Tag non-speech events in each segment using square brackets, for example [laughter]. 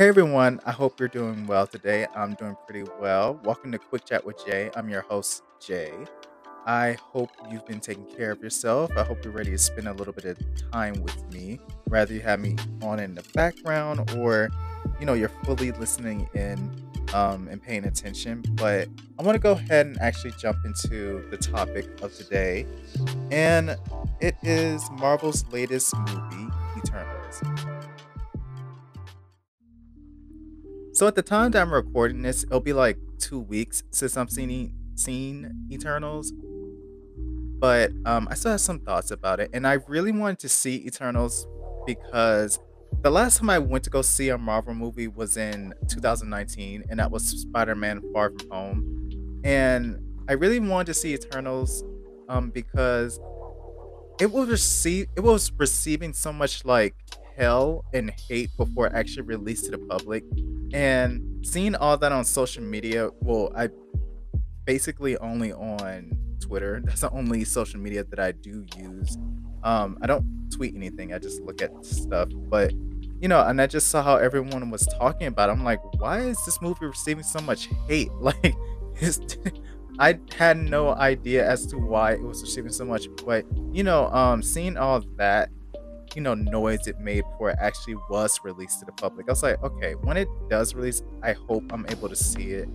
Hey everyone, I hope you're doing well today. I'm doing pretty well. Welcome to Quick Chat with Jay. I'm your host, Jay. I hope you've been taking care of yourself. I hope you're ready to spend a little bit of time with me. Rather you have me on in the background or you know you're fully listening in um, and paying attention. But I want to go ahead and actually jump into the topic of today. And it is Marvel's latest movie, Eternals. So at the time that I'm recording this, it'll be like two weeks since I'm seen seen Eternals. But um, I still have some thoughts about it, and I really wanted to see Eternals because the last time I went to go see a Marvel movie was in 2019, and that was Spider-Man: Far From Home. And I really wanted to see Eternals um, because it was receive it was receiving so much like hell and hate before it actually released to the public. And seeing all that on social media, well, I basically only on Twitter. That's the only social media that I do use. Um, I don't tweet anything. I just look at stuff. But you know, and I just saw how everyone was talking about. It. I'm like, why is this movie receiving so much hate? [laughs] Like, I had no idea as to why it was receiving so much. But you know, um, seeing all that, you know, noise it made before it actually was released to the public, I was like, okay, when it does release, I hope I'm able to see it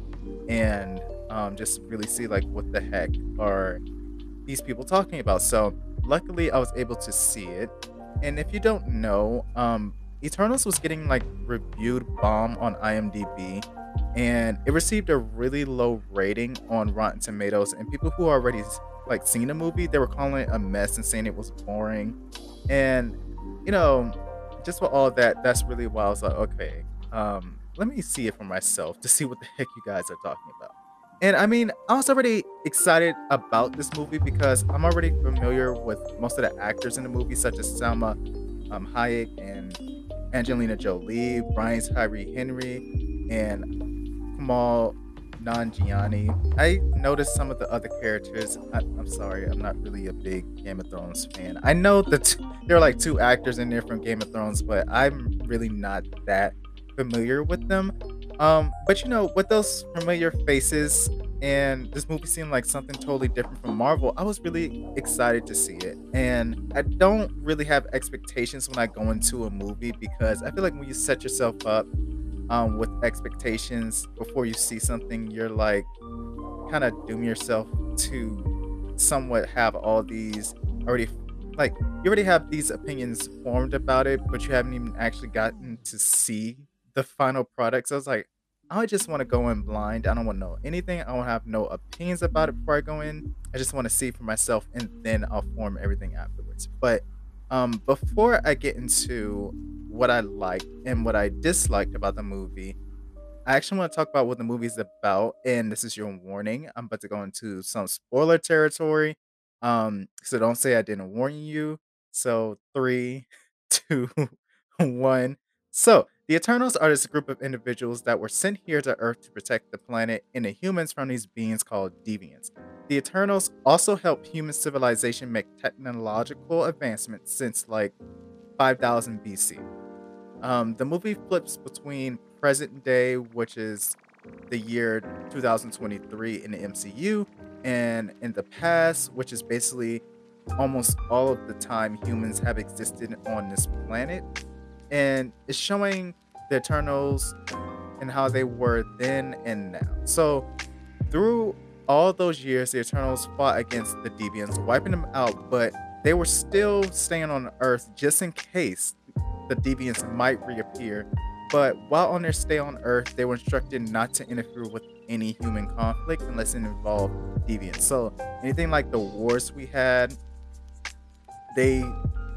and um, just really see like what the heck are these people talking about. So luckily, I was able to see it. And if you don't know, um, Eternals was getting like reviewed bomb on IMDb, and it received a really low rating on Rotten Tomatoes. And people who already like seen the movie, they were calling it a mess and saying it was boring. And you know, just for all that, that's really why I was like, okay, um, let me see it for myself to see what the heck you guys are talking about. And I mean, I was already excited about this movie because I'm already familiar with most of the actors in the movie, such as Salma um, Hayek and Angelina Jolie, Brian Tyree Henry, and Kumail Nanjiani. I noticed some of the other characters. I, am sorry, I'm not really a big Game of Thrones fan. I know that there are like two actors in there from Game of Thrones, but I'm really not that familiar with them. Um, but you know, with those familiar faces and this movie seemed like something totally different from Marvel, I was really excited to see it. And I don't really have expectations when I go into a movie because I feel like when you set yourself up um, with expectations before you see something, you're like kind of doom yourself to somewhat have all these already like you already have these opinions formed about it, but you haven't even actually gotten to see the final product. So I was like, I just want to go in blind. I don't want to know anything. I don't have no opinions about it before I go in. I just want to see for myself and then I'll form everything afterwards. But um, before I get into what I liked and what I disliked about the movie, I actually want to talk about what the movie's about. And this is your warning. I'm about to go into some spoiler territory. Um, so don't say I didn't warn you. So three, [laughs] two, one. So the Eternals are this group of individuals that were sent here to Earth to protect the planet and the humans from these beings called deviants. The Eternals also helped human civilization make technological advancements since like 5000 BC. Um, the movie flips between present day, which is the year 2023 in the MCU, and in the past, which is basically almost all of the time humans have existed on this planet and it's showing the Eternals and how they were then and now. So through all those years, the Eternals fought against the Deviants, wiping them out, but they were still staying on Earth just in case the Deviants might reappear. But while on their stay on Earth, they were instructed not to interfere with any human conflict unless it involved Deviants. So anything like the wars we had, they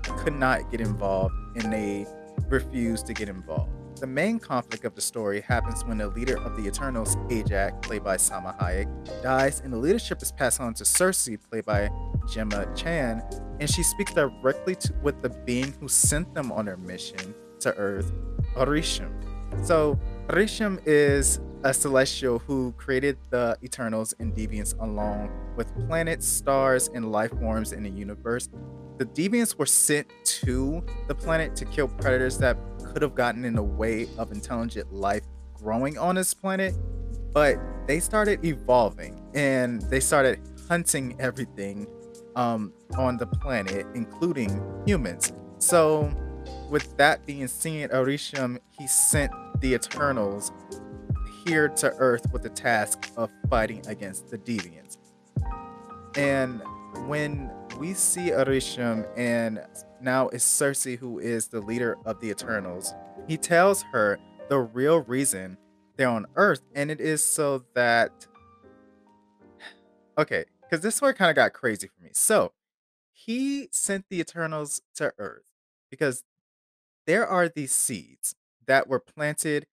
could not get involved and they refuse to get involved. The main conflict of the story happens when the leader of the Eternals, Ajak, played by Salma Hayek, dies, and the leadership is passed on to Sersi, played by Gemma Chan, and she speaks directly to, with the being who sent them on their mission to Earth, Arishem. So, Arishem is a celestial who created the Eternals and Deviants along with planets, stars, and life forms in the universe. The Deviants were sent to the planet to kill predators that could have gotten in the way of intelligent life growing on this planet, but they started evolving and they started hunting everything um, on the planet, including humans. So, with that being seen, Arishem he sent the Eternals here to Earth with the task of fighting against the Deviants. And when we see Arishem, and now it's Sersi who is the leader of the Eternals, he tells her the real reason they're on Earth, and it is so that [sighs] okay, because this one kind of got crazy for me. So he sent the Eternals to Earth because there are these seeds that were planted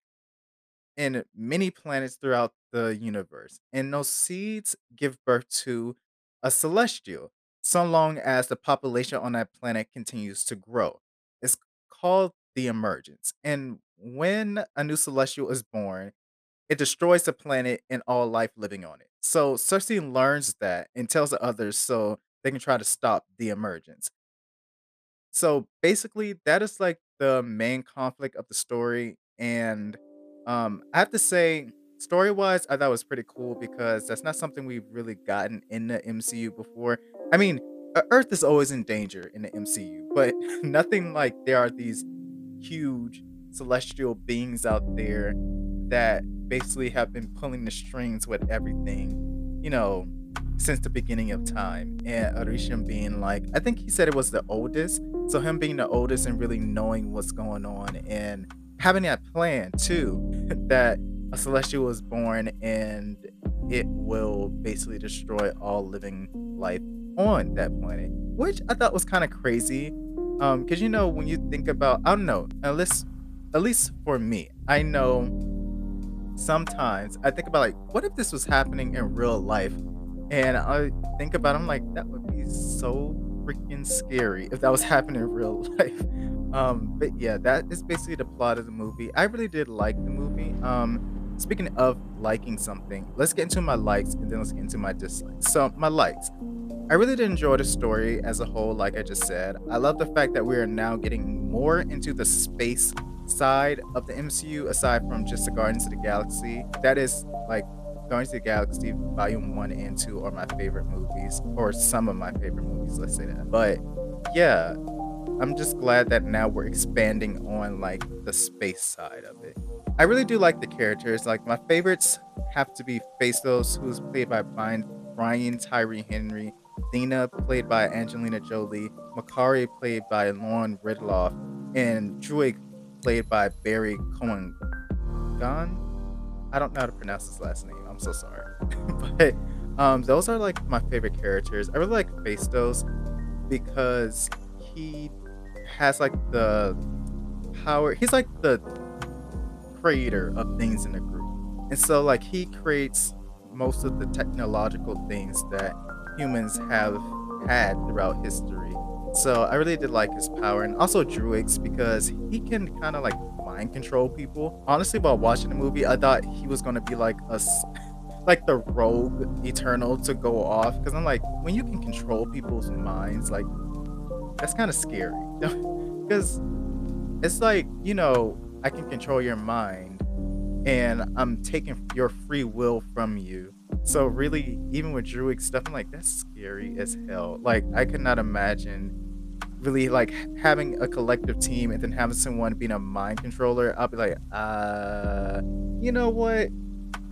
in many planets throughout the universe, and those seeds give birth to a celestial, so long as the population on that planet continues to grow. It's called the emergence. And when a new celestial is born, it destroys the planet and all life living on it. So Sersi learns that and tells the others so they can try to stop the emergence. So basically, that is like the main conflict of the story. And um, I have to say, story wise, I thought was pretty cool because that's not something we've really gotten in the MCU before. I mean, E- Earth is always in danger in the MCU, but [laughs] nothing like there are these huge celestial beings out there that basically have been pulling the strings with everything, you know, since the beginning of time. And Arishem being like, I think he said it was the oldest. So him being the oldest and really knowing what's going on and having that plan too, [laughs] that a celestial was born and it will basically destroy all living life on that planet, which I thought was kind of crazy. Um, because you know, when you think about, I don't know, at least, at least for me, I know sometimes I think about like, what if this was happening in real life? And I think about, it, I'm like, that would be so freaking scary if that was happening in real [laughs] life. Um, but yeah, that is basically the plot of the movie. I really did like the movie. Um, speaking of liking something, let's get into my likes and then let's get into my dislikes. So my likes. I really did enjoy the story as a whole, like I just said. I love the fact that we are now getting more into the space side of the MCU aside from just the Guardians of the Galaxy. That is like Guardians of the Galaxy Volume 1 and 2 are my favorite movies, or some of my favorite movies, let's say that. But yeah, I'm just glad that now we're expanding on like the space side of it. I really do like the characters. Like my favorites have to be Phastos, who's played by Brian, Tyree Henry, Thena, played by Angelina Jolie, Makkari, played by Lauren Ridloff, and Druig, played by Barry Cohen. Gon? I don't know how to pronounce his last name. I'm so sorry. [laughs] but um, those are like my favorite characters. I really like Phastos because he has like the power. He's like the creator of things in the group. And so like he creates most of the technological things that humans have had throughout history. So I really did like his power and also Druig's because he can kind of like mind control people. Honestly, while watching the movie, I thought he was gonna be like a [laughs] like the rogue eternal to go off because I'm like when you can control people's minds, like that's kind of scary [laughs] because it's like you know I can control your mind and I'm taking your free will from you. So really, even with Druig stuff, I'm like, that's scary as hell. Like I could not imagine really like having a collective team and then having someone being a mind controller. I'll be like, uh, you know what?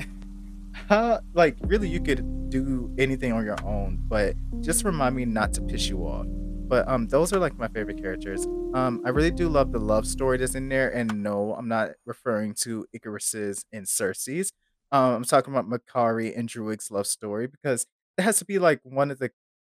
[laughs] How like really you could do anything on your own, but just remind me not to piss you off. But um those are like my favorite characters. Um I really do love the love story that's in there and no, I'm not referring to Ikaris's and Sersi's. Um I'm talking about Makkari and Druig's love story because it has to be like one of the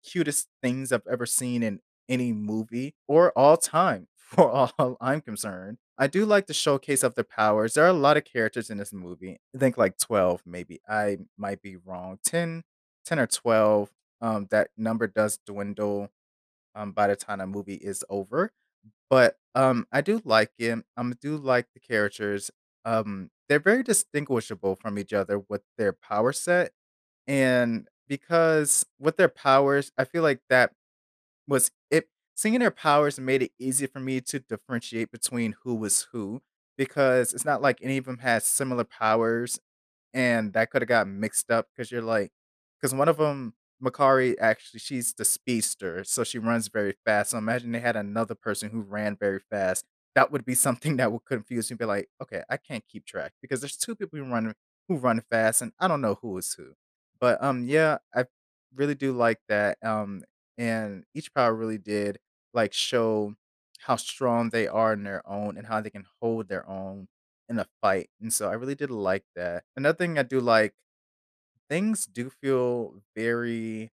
cutest things I've ever seen in any movie or all time [laughs] for all I'm concerned. I do like the showcase of their powers. There are a lot of characters in this movie. I think like 12 maybe. I might be wrong. 10 10 or 12. Um that number does dwindle um by the time the movie is over. But um I do like it. Um I do like the characters. Um they're very distinguishable from each other with their power set and because with their powers, I feel like that was it seeing their powers made it easy for me to differentiate between who was who, because it's not like any of them has similar powers, and that coulda got mixed up because you're like, because one of 'em, Makkari, actually, she's the speedster, so she runs very fast, so imagine they had another person who ran very fast. That would be something that would confuse you be like, "Okay, I can't keep track," because there's 2 people who run who run fast, and I don't know who is who. But, um, yeah, I really do like that, um, and each power really did, like, show how strong they are in their own and how they can hold their own in a fight, and so I really did like that. Another thing I do like, things do feel very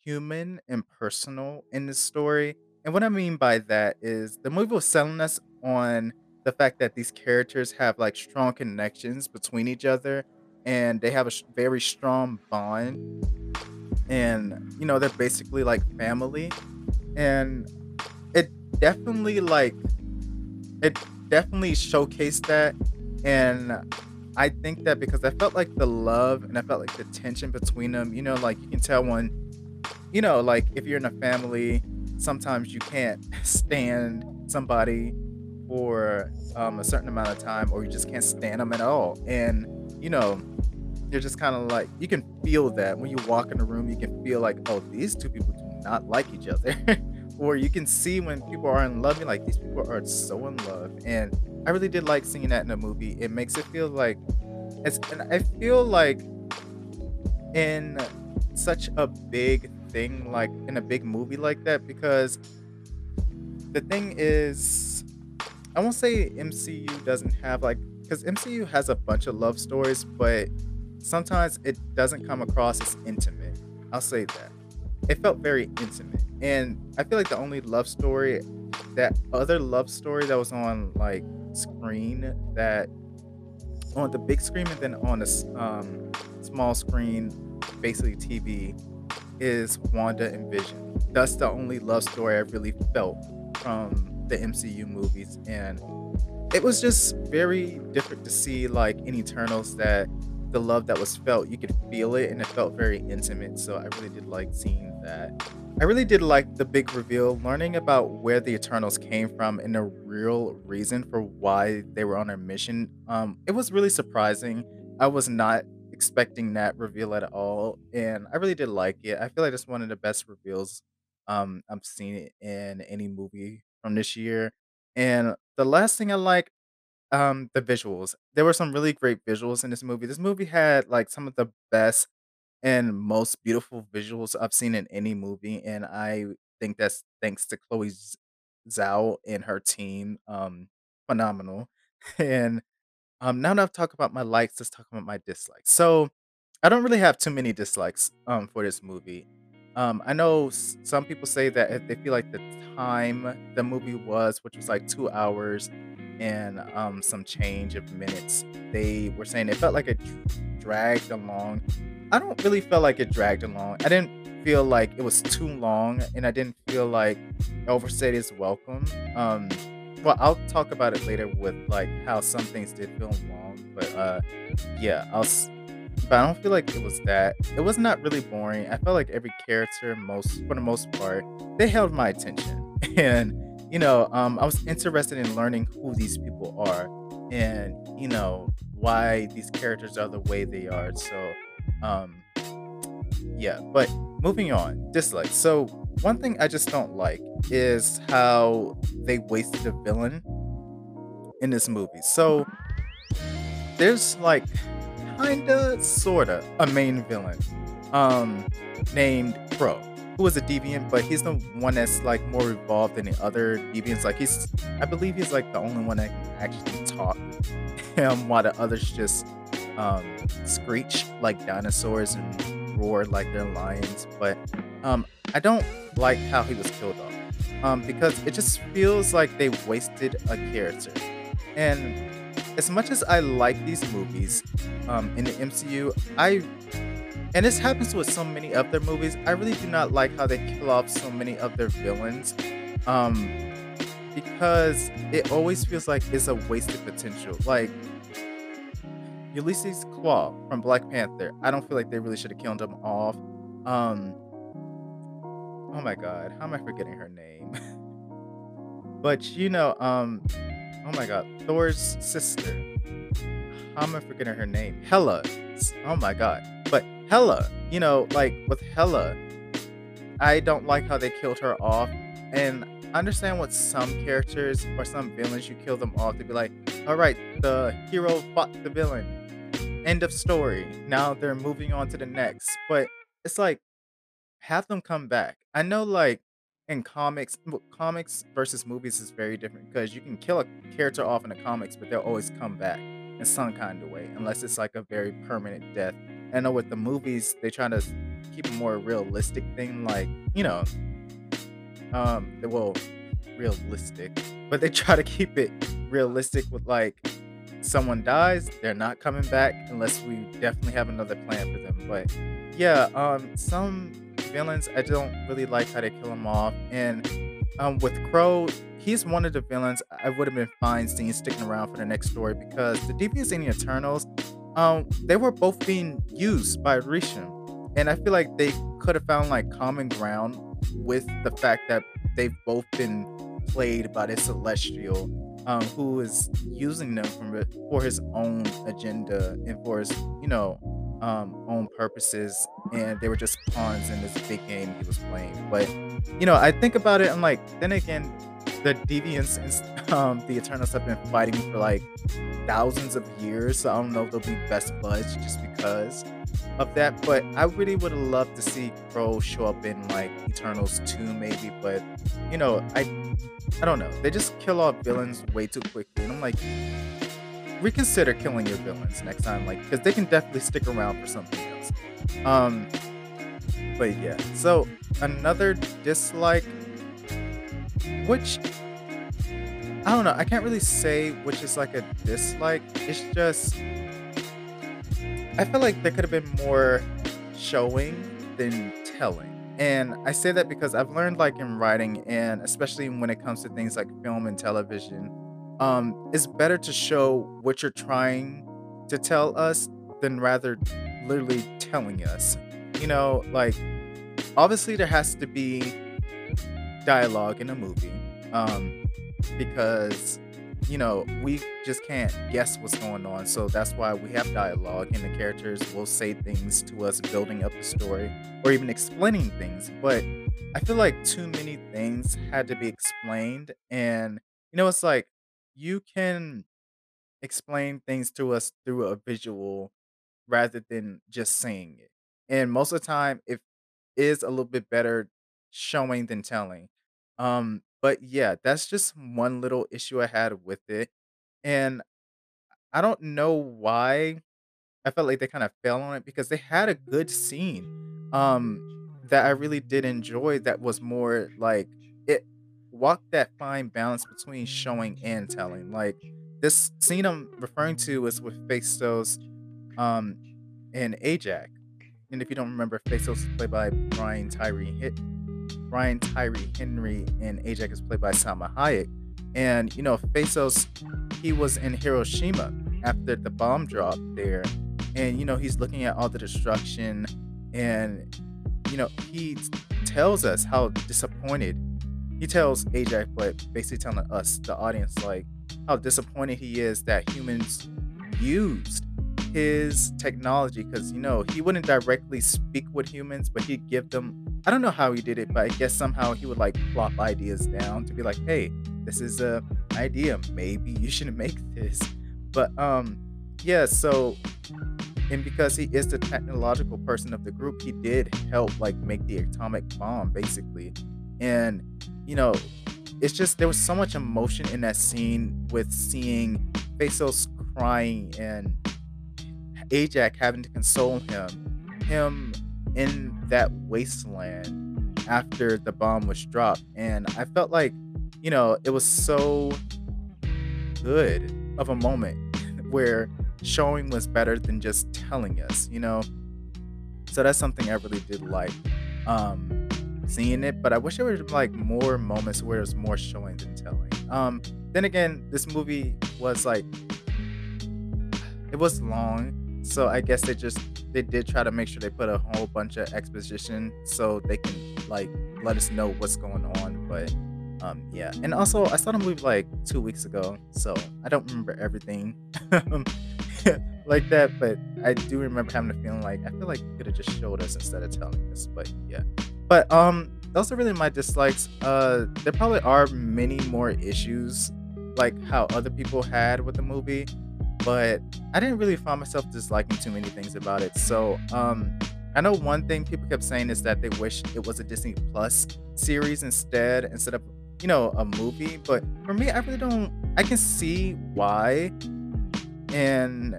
human and personal in this story, and what I mean by that is the movie was selling us on the fact that these characters have, like, strong connections between each other, and they have a very strong bond. And, you know, they're basically like family, and it definitely, like it definitely showcased that, and I think that because I felt like the love and I felt like the tension between them, you know, like, you can tell when you know, like, if you're in a family, sometimes you can't [laughs] stand somebody for, um, a certain amount of time, or you just can't stand them at all, and, you know, you're just kinda like you can feel that. When you walk in a room, you can feel like, "Oh, these 2 people do not like each other." [laughs] Or you can see when people are in love, you're like, "These people are so in love," and I really did like seeing that in a movie. It makes it feel like it's and I feel like in such a big thing, like, in a big movie like that because the thing is I won't say MCU doesn't have, like because MCU has a bunch of love stories, but sometimes it doesn't come across as intimate. I'll say that. It felt very intimate, and I feel like the only love story that other love story that was on, like, screen that on the big screen and then on a um, small screen, basically TV, is Wanda and Vision. That's the only love story I really felt from the MCU movies, and it was just very different to see, like, in Eternals that the love that was felt, you could feel it, and it felt very intimate, so I really did like seeing that. I really did like the big reveal, learning about where the Eternals came from and the real reason for why they were on a mission, um, it was really surprising. I was not expecting that reveal at all, and I really did like it. I feel like it's one of the best reveals, um, I've seen in any movie from this year, and the last thing I like, um, the visuals. There were some really great visuals in this movie. This movie had, like, some of the best and most beautiful visuals I've seen in any movie, and I think that's thanks to Chloe Zhao and her team, um, phenomenal. [laughs] And, um, now that I've talked about my likes, let's talk about my dislikes. So, I don't really have too many dislikes, um, for this movie. Um, I know some people say that they feel like the time the movie was, which was, like, 2 hours and, um, some change of minutes, they were saying it felt like it dr dragged along. I don't really feel like it dragged along. I didn't feel like it was too long, and I didn't feel like overstayed its welcome. Um, well, I'll talk about it later with, like, how some things did feel long, but, uh, yeah, I'll but I don't feel like it was that. It was not really boring. I felt like every character, most for the most part, they held my attention, [laughs] and, you know, um, I was interested in learning who these people are and, you know, why these characters are the way they are, so, um, yeah, but moving on, dislikes. So, one thing I just don't like is how they wasted a villain in this movie. So there's, like, kinda, sorta a main villain, um, named Kro, who is a deviant, but he's the one that's, like, more evolved than the other deviants, like, he's I believe he's, like, the only one that can actually talk, [laughs] um, while the others just, um, screech like dinosaurs and roar like they're lions, but, um, I don't like how he was killed off, um, because it just feels like they wasted a character, and as much as I like these movies, um, in the MCU, I and this happens with so many of their movies, I really do not like how they kill off so many of their villains, um, because it always feels like it's a wasted potential, like Ulysses Klaue from Black Panther, I don't feel like they really shoulda killed him off, um oh my god, how am I forgetting her name? [laughs] But, you know, um oh my god, Thor's sister. How am I forgetting her name? Hela. Oh my god. But Hela, you know, like, with Hela, I don't like how they killed her off, and Understand what some characters or some villains, you kill them off to be like, "Alright, the hero fought the villain. End of story. Now they're moving on to the next." But it's like, have them come back. I know, like, in comics comics versus movies is very different because you can kill a character off in the comics, but they'll always come back in some kind of way, unless it's like a very permanent death. I know with the movies, they try to keep a more realistic thing, like, you know, um, well, realistic, but they try to keep it realistic with, like, someone dies, they're not coming back unless we definitely have another plan for them, but yeah, um, some villains, I don't really like how they kill them off, and, um, with Kro he's one of the villains I would've been fine seeing sticking around for the next story because the Deviants and the Eternals, um, they were both being used by Arishem, and I feel like they coulda found, like, common ground with the fact that they've both been played by this Celestial, um, who is using them from for his own agenda and for his, you know, um, own purposes, and they were just pawns in this big game he was playing. But, you know, I think about it, I'm like, then again, the Deviants and um, the Eternals have been fighting for, like, thousands of years, so I don't know if they'll be best buds just because of that, but I really would love to see Kro show up in, like, Eternals 2 maybe, but, you know, I I don't know. They just kill off villains way too quickly, and I'm like, reconsider killing your villains next time, like because they can definitely stick around for something else. Um, but yeah, so another dislike which I don't know, I can't really say which is, like, a dislike, it's just I feel like there could've been more showing than telling, and I say that because I've learned, like, in writing, and especially when it comes to things like film and television, um, it's better to show what you're trying to tell us than rather literally telling us. You know, like, obviously, there has to be dialogue in a movie, um, because, you know, we just can't guess what's going on, so that's why we have dialogue, and the characters will say things to us building up the story or even explaining things, but I feel like too many things had to be explained, and, you know, it's like, you can explain things to us through a visual rather than just saying it, and most of the time, it is a little bit better showing than telling. Um, but yeah, that's just one little issue I had with it, and I don't know why I felt like they kinda fell on it because they had a good scene, um, that I really did enjoy that was more like it walked that fine balance between showing and telling, like, this scene I'm referring to is with Phastos, um, and Ajak, and if you don't remember, Phastos is played by Brian Tyree Hit Brian Tyree Henry, and Ajak is played by Salma Hayek, and, you know, Phastos, he was in Hiroshima after the bomb dropped there, and, you know, he's looking at all the destruction, and, you know, he tells us how disappointed he tells Ajak, but basically telling us, the audience, like, how disappointed he is that humans used his technology. Because you know, he wouldn't directly speak with humans, but he'd give them I don't know how he did it, but I guess somehow he would, like, plop ideas down to be like, "Hey, this is a idea, maybe you shouldn't make [laughs] this." But, um, yeah, so and because he is the technological person of the group, he did help, like, make the atomic bomb, basically, and, you know, it's just there was so much emotion in that scene with seeing Phastos crying and Ajak having to console him, him in that wasteland after the bomb was dropped, and I felt like, you know, it was so good of a moment [laughs] where showing was better than just telling us, you know? So that's something I really did like, um, seeing it, but I wish there were, like, more moments where there's more showing than telling. Um, then again, this movie was, like it was long, so I guess they just they did try to make sure they put a whole bunch of exposition so they can, like, let us know what's going on. But um, yeah, and also I saw the movie like two weeks ago, so I don't remember everything [laughs] like that. But I do remember having a feeling like I feel like you could have just showed us instead of telling us. But yeah, but um, those are really my dislikes. Uh, there probably are many more issues like how other people had with the movie, but I didn't really find myself disliking too many things about it. So um, I know one thing people kept saying is that they wish it was a Disney Plus series instead, instead of you know a movie. But for me, I really don't. I can see why, and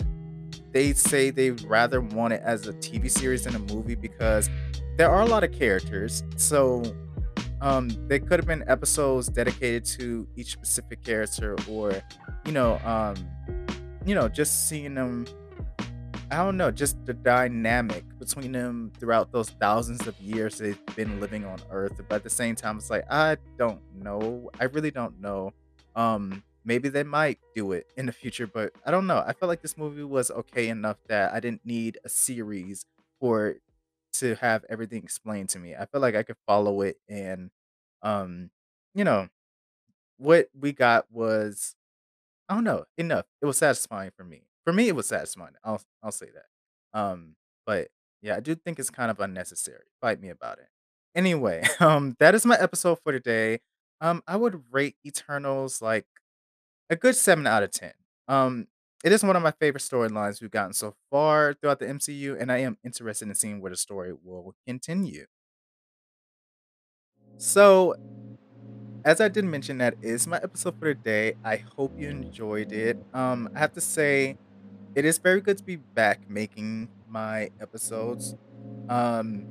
they say they'd rather want it as a TV series than a movie because there are a lot of characters. So um, there could have been episodes dedicated to each specific character, or you know, um, you know, just seeing them. I don't know, just the dynamic between them throughout those thousands of years they've been living on Earth. But at the same time, it's like I don't know. I really don't know. Um, maybe they might do it in the future, but I don't know. I felt like this movie was okay enough that I didn't need a series for to have everything explained to me. I feel like I could follow it and um you know, what we got was I don't know, enough. It was satisfying for me. For me it was satisfying. I'll I'll say that. Um but yeah, I do think it's kind of unnecessary. Fight me about it. Anyway, [laughs] um that is my episode for today. Um I would rate Eternals like a good 7 out of 10. Um, it is one of my favorite storylines we've gotten so far throughout the MCU, and I am interested in seeing where the story will continue. So, as I did mention, that is my episode for today. I hope you enjoyed it. Um, I have to say, it is very good to be back making my episodes. Um,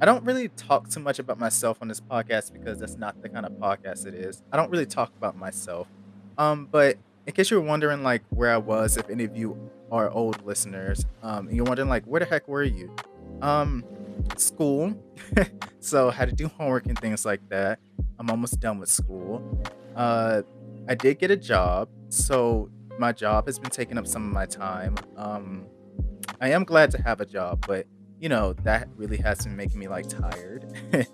I don't really talk too much about myself on this podcast because that's not the kind of podcast it is. I don't really talk about myself. Um, but in case you're wondering like where I was, if any of you are old listeners, um, and you're wondering like where the heck were you? Um, school. [laughs] so had to do homework and things like that. I'm almost done with school. Uh, I did get a job, so my job has been taking up some of my time. Um, I am glad to have a job, but you know that really has been making me like tired. [laughs]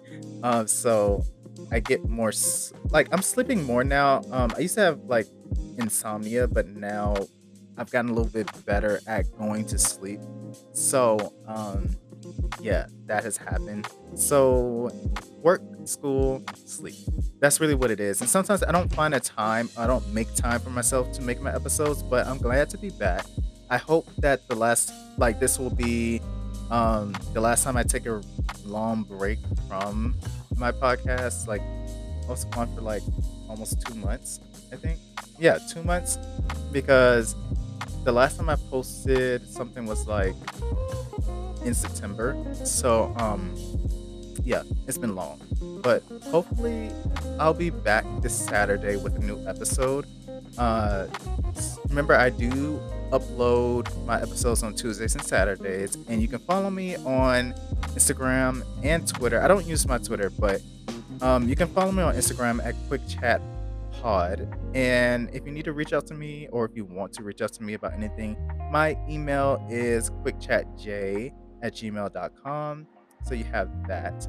uh, so I get more like I'm sleeping more now. Um, I used to have like insomnia, but now I've gotten a little bit better at going to sleep. So um, yeah, that has happened. So work, school, sleep. That's really what it is. And sometimes I don't find a time, I don't make time for myself to make my episodes, but I'm glad to be back. I hope that the last like this will be um the last time I take a long break from my podcast. Like I was gone for like almost two months, I think. Yeah, two months. Because the last time I posted something was like in September. So um yeah, it's been long. But hopefully I'll be back this Saturday with a new episode. Uh remember I do upload my episodes on Tuesdays and Saturdays and you can follow me on Instagram and Twitter. I don't use my Twitter, but um, you can follow me on Instagram at Quick Chat Pod. And if you need to reach out to me or if you want to reach out to me about anything, my email is quickchatj at gmail.com. So you have that.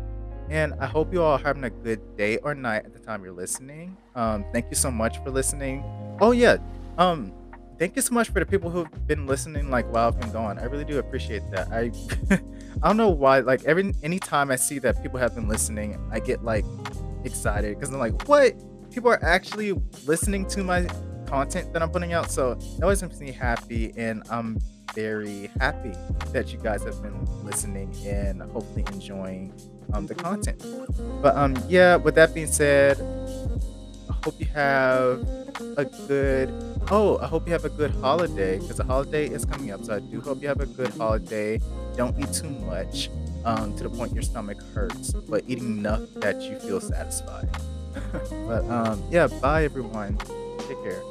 And I hope you all are having a good day or night at the time you're listening. Um, thank you so much for listening. Oh yeah. Um, thank you so much for the people who've been listening like while I've been gone. I really do appreciate that. I [laughs] I don't know why. Like every anytime I see that people have been listening, I get like excited because I'm like, what? People are actually listening to my content that I'm putting out. So it always makes me happy, and I'm very happy that you guys have been listening and hopefully enjoying um, the content. But um, yeah. With that being said, I hope you have a good. Oh, I hope you have a good holiday because the holiday is coming up. So I do hope you have a good holiday. Don't eat too much um, to the point your stomach hurts, but eating enough that you feel satisfied. [laughs] but um, yeah, bye everyone. Take care.